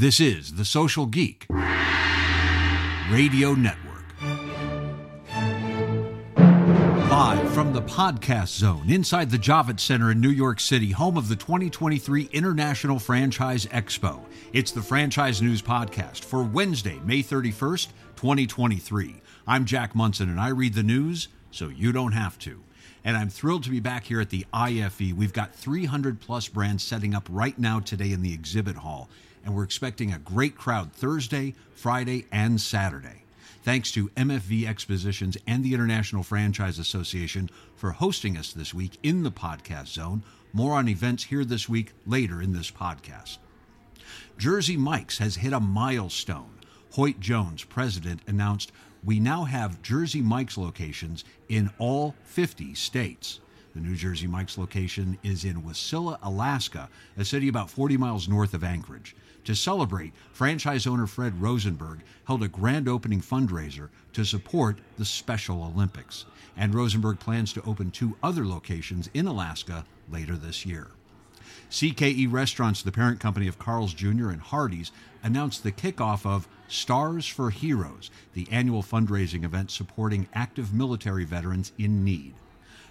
This is The Social Geek Radio Network. Live from the Podcast Zone inside the Javits Center in New York City, home of the 2023 International Franchise Expo. It's the Franchise News Podcast for Wednesday, May 31st, 2023. I'm Jack Monson and I read the news so you don't have to. And I'm thrilled to be back here at the IFE. We've got 300 plus brands setting up right now today in the exhibit hall and we're expecting a great crowd Thursday, Friday, and Saturday. Thanks to MFV Expositions and the International Franchise Association for hosting us this week in the podcast zone. More on events here this week later in this podcast. Jersey Mike's has hit a milestone. Hoyt Jones, president, announced we now have Jersey Mike's locations in all 50 states. The New Jersey Mike's location is in Wasilla, Alaska, a city about 40 miles north of Anchorage. To celebrate, franchise owner Fred Rosenberg held a grand opening fundraiser to support the Special Olympics. And Rosenberg plans to open two other locations in Alaska later this year. CKE Restaurants, the parent company of Carl's Jr. and Hardee's, announced the kickoff of Stars for Heroes, the annual fundraising event supporting active military veterans in need.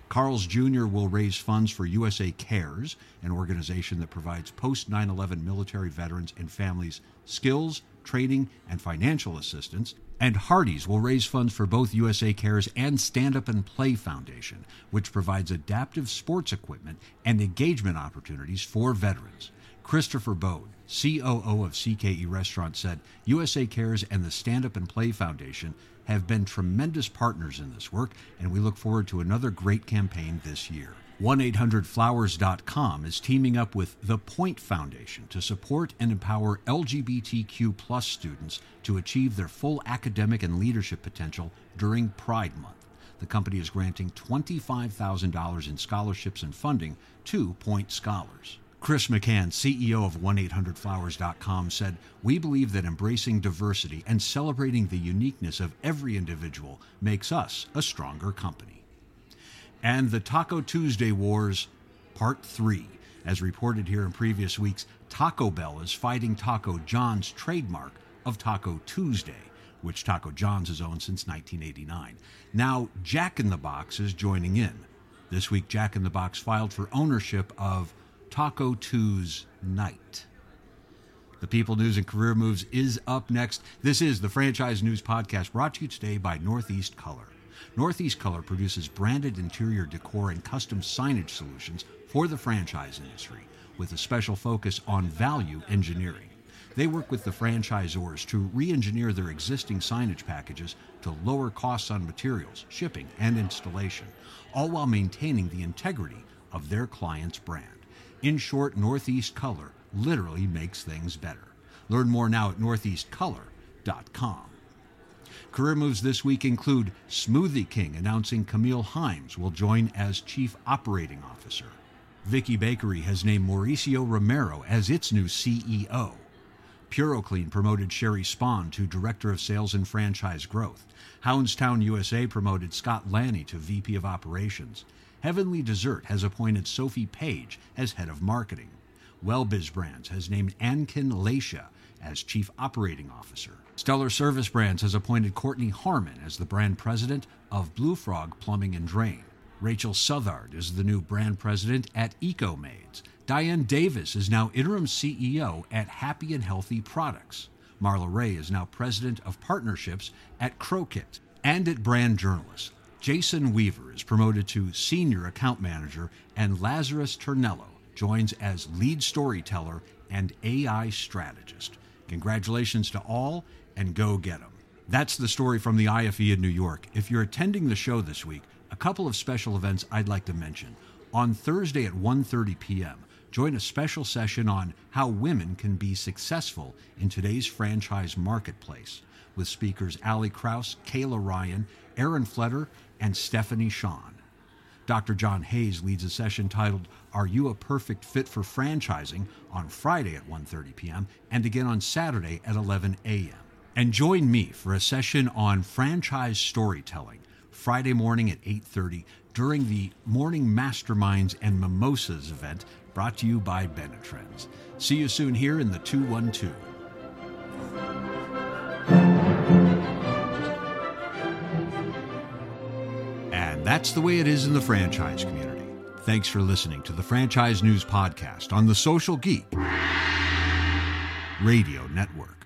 Carl's Jr. will raise funds for USA Cares, an organization that provides post 9 11 military veterans and families skills, training, and financial assistance. And Hardee's will raise funds for both USA Cares and Stand Up and Play Foundation, which provides adaptive sports equipment and engagement opportunities for veterans. Christopher Bode, COO of CKE Restaurant, said USA Cares and the Stand Up and Play Foundation have been tremendous partners in this work, and we look forward to another great campaign this year. 1-800-Flowers.com is teaming up with the Point Foundation to support and empower LGBTQ plus students to achieve their full academic and leadership potential during Pride Month. The company is granting $25,000 in scholarships and funding to Point Scholars. Chris McCann, CEO of 1-800-Flowers.com, said, We believe that embracing diversity and celebrating the uniqueness of every individual makes us a stronger company. And the Taco Tuesday Wars, Part 3. As reported here in previous weeks, Taco Bell is fighting Taco John's trademark of Taco Tuesday, which Taco John's has owned since 1989. Now, Jack in the Box is joining in. This week, Jack in the Box filed for ownership of Taco Tues Night. The People News and Career Moves is up next. This is the Franchise News Podcast brought to you today by Northeast Color. Northeast Color produces branded interior decor and custom signage solutions for the franchise industry with a special focus on value engineering. They work with the franchisors to re engineer their existing signage packages to lower costs on materials, shipping, and installation, all while maintaining the integrity of their client's brand. In short, Northeast Color literally makes things better. Learn more now at northeastcolor.com. Career moves this week include Smoothie King announcing Camille Himes will join as Chief Operating Officer. Vicky Bakery has named Mauricio Romero as its new CEO. PuroClean promoted Sherry Spawn to Director of Sales and Franchise Growth. Houndstown USA promoted Scott Lanny to VP of Operations. Heavenly Dessert has appointed Sophie Page as head of marketing. WellBiz Brands has named Ankin Laisha as chief operating officer. Stellar Service Brands has appointed Courtney Harmon as the brand president of Blue Frog Plumbing and Drain. Rachel Southard is the new brand president at EcoMaids. Diane Davis is now interim CEO at Happy and Healthy Products. Marla Ray is now president of partnerships at Crokit and at Brand Journalist. Jason Weaver is promoted to Senior Account Manager, and Lazarus Turnello joins as Lead Storyteller and AI Strategist. Congratulations to all, and go get them. That's the story from the IFE in New York. If you're attending the show this week, a couple of special events I'd like to mention. On Thursday at 1:30 p.m., join a special session on how women can be successful in today's franchise marketplace with speakers Ali Kraus, Kayla Ryan, Aaron Fletter, and Stephanie Sean. Dr. John Hayes leads a session titled Are You a Perfect Fit for Franchising on Friday at 1:30 p.m. and again on Saturday at 11 a.m. And join me for a session on franchise storytelling Friday morning at 8:30 during the Morning Masterminds and Mimosas event brought to you by Benetrends. See you soon here in the 212. That's the way it is in the franchise community. Thanks for listening to the Franchise News Podcast on the Social Geek Radio Network.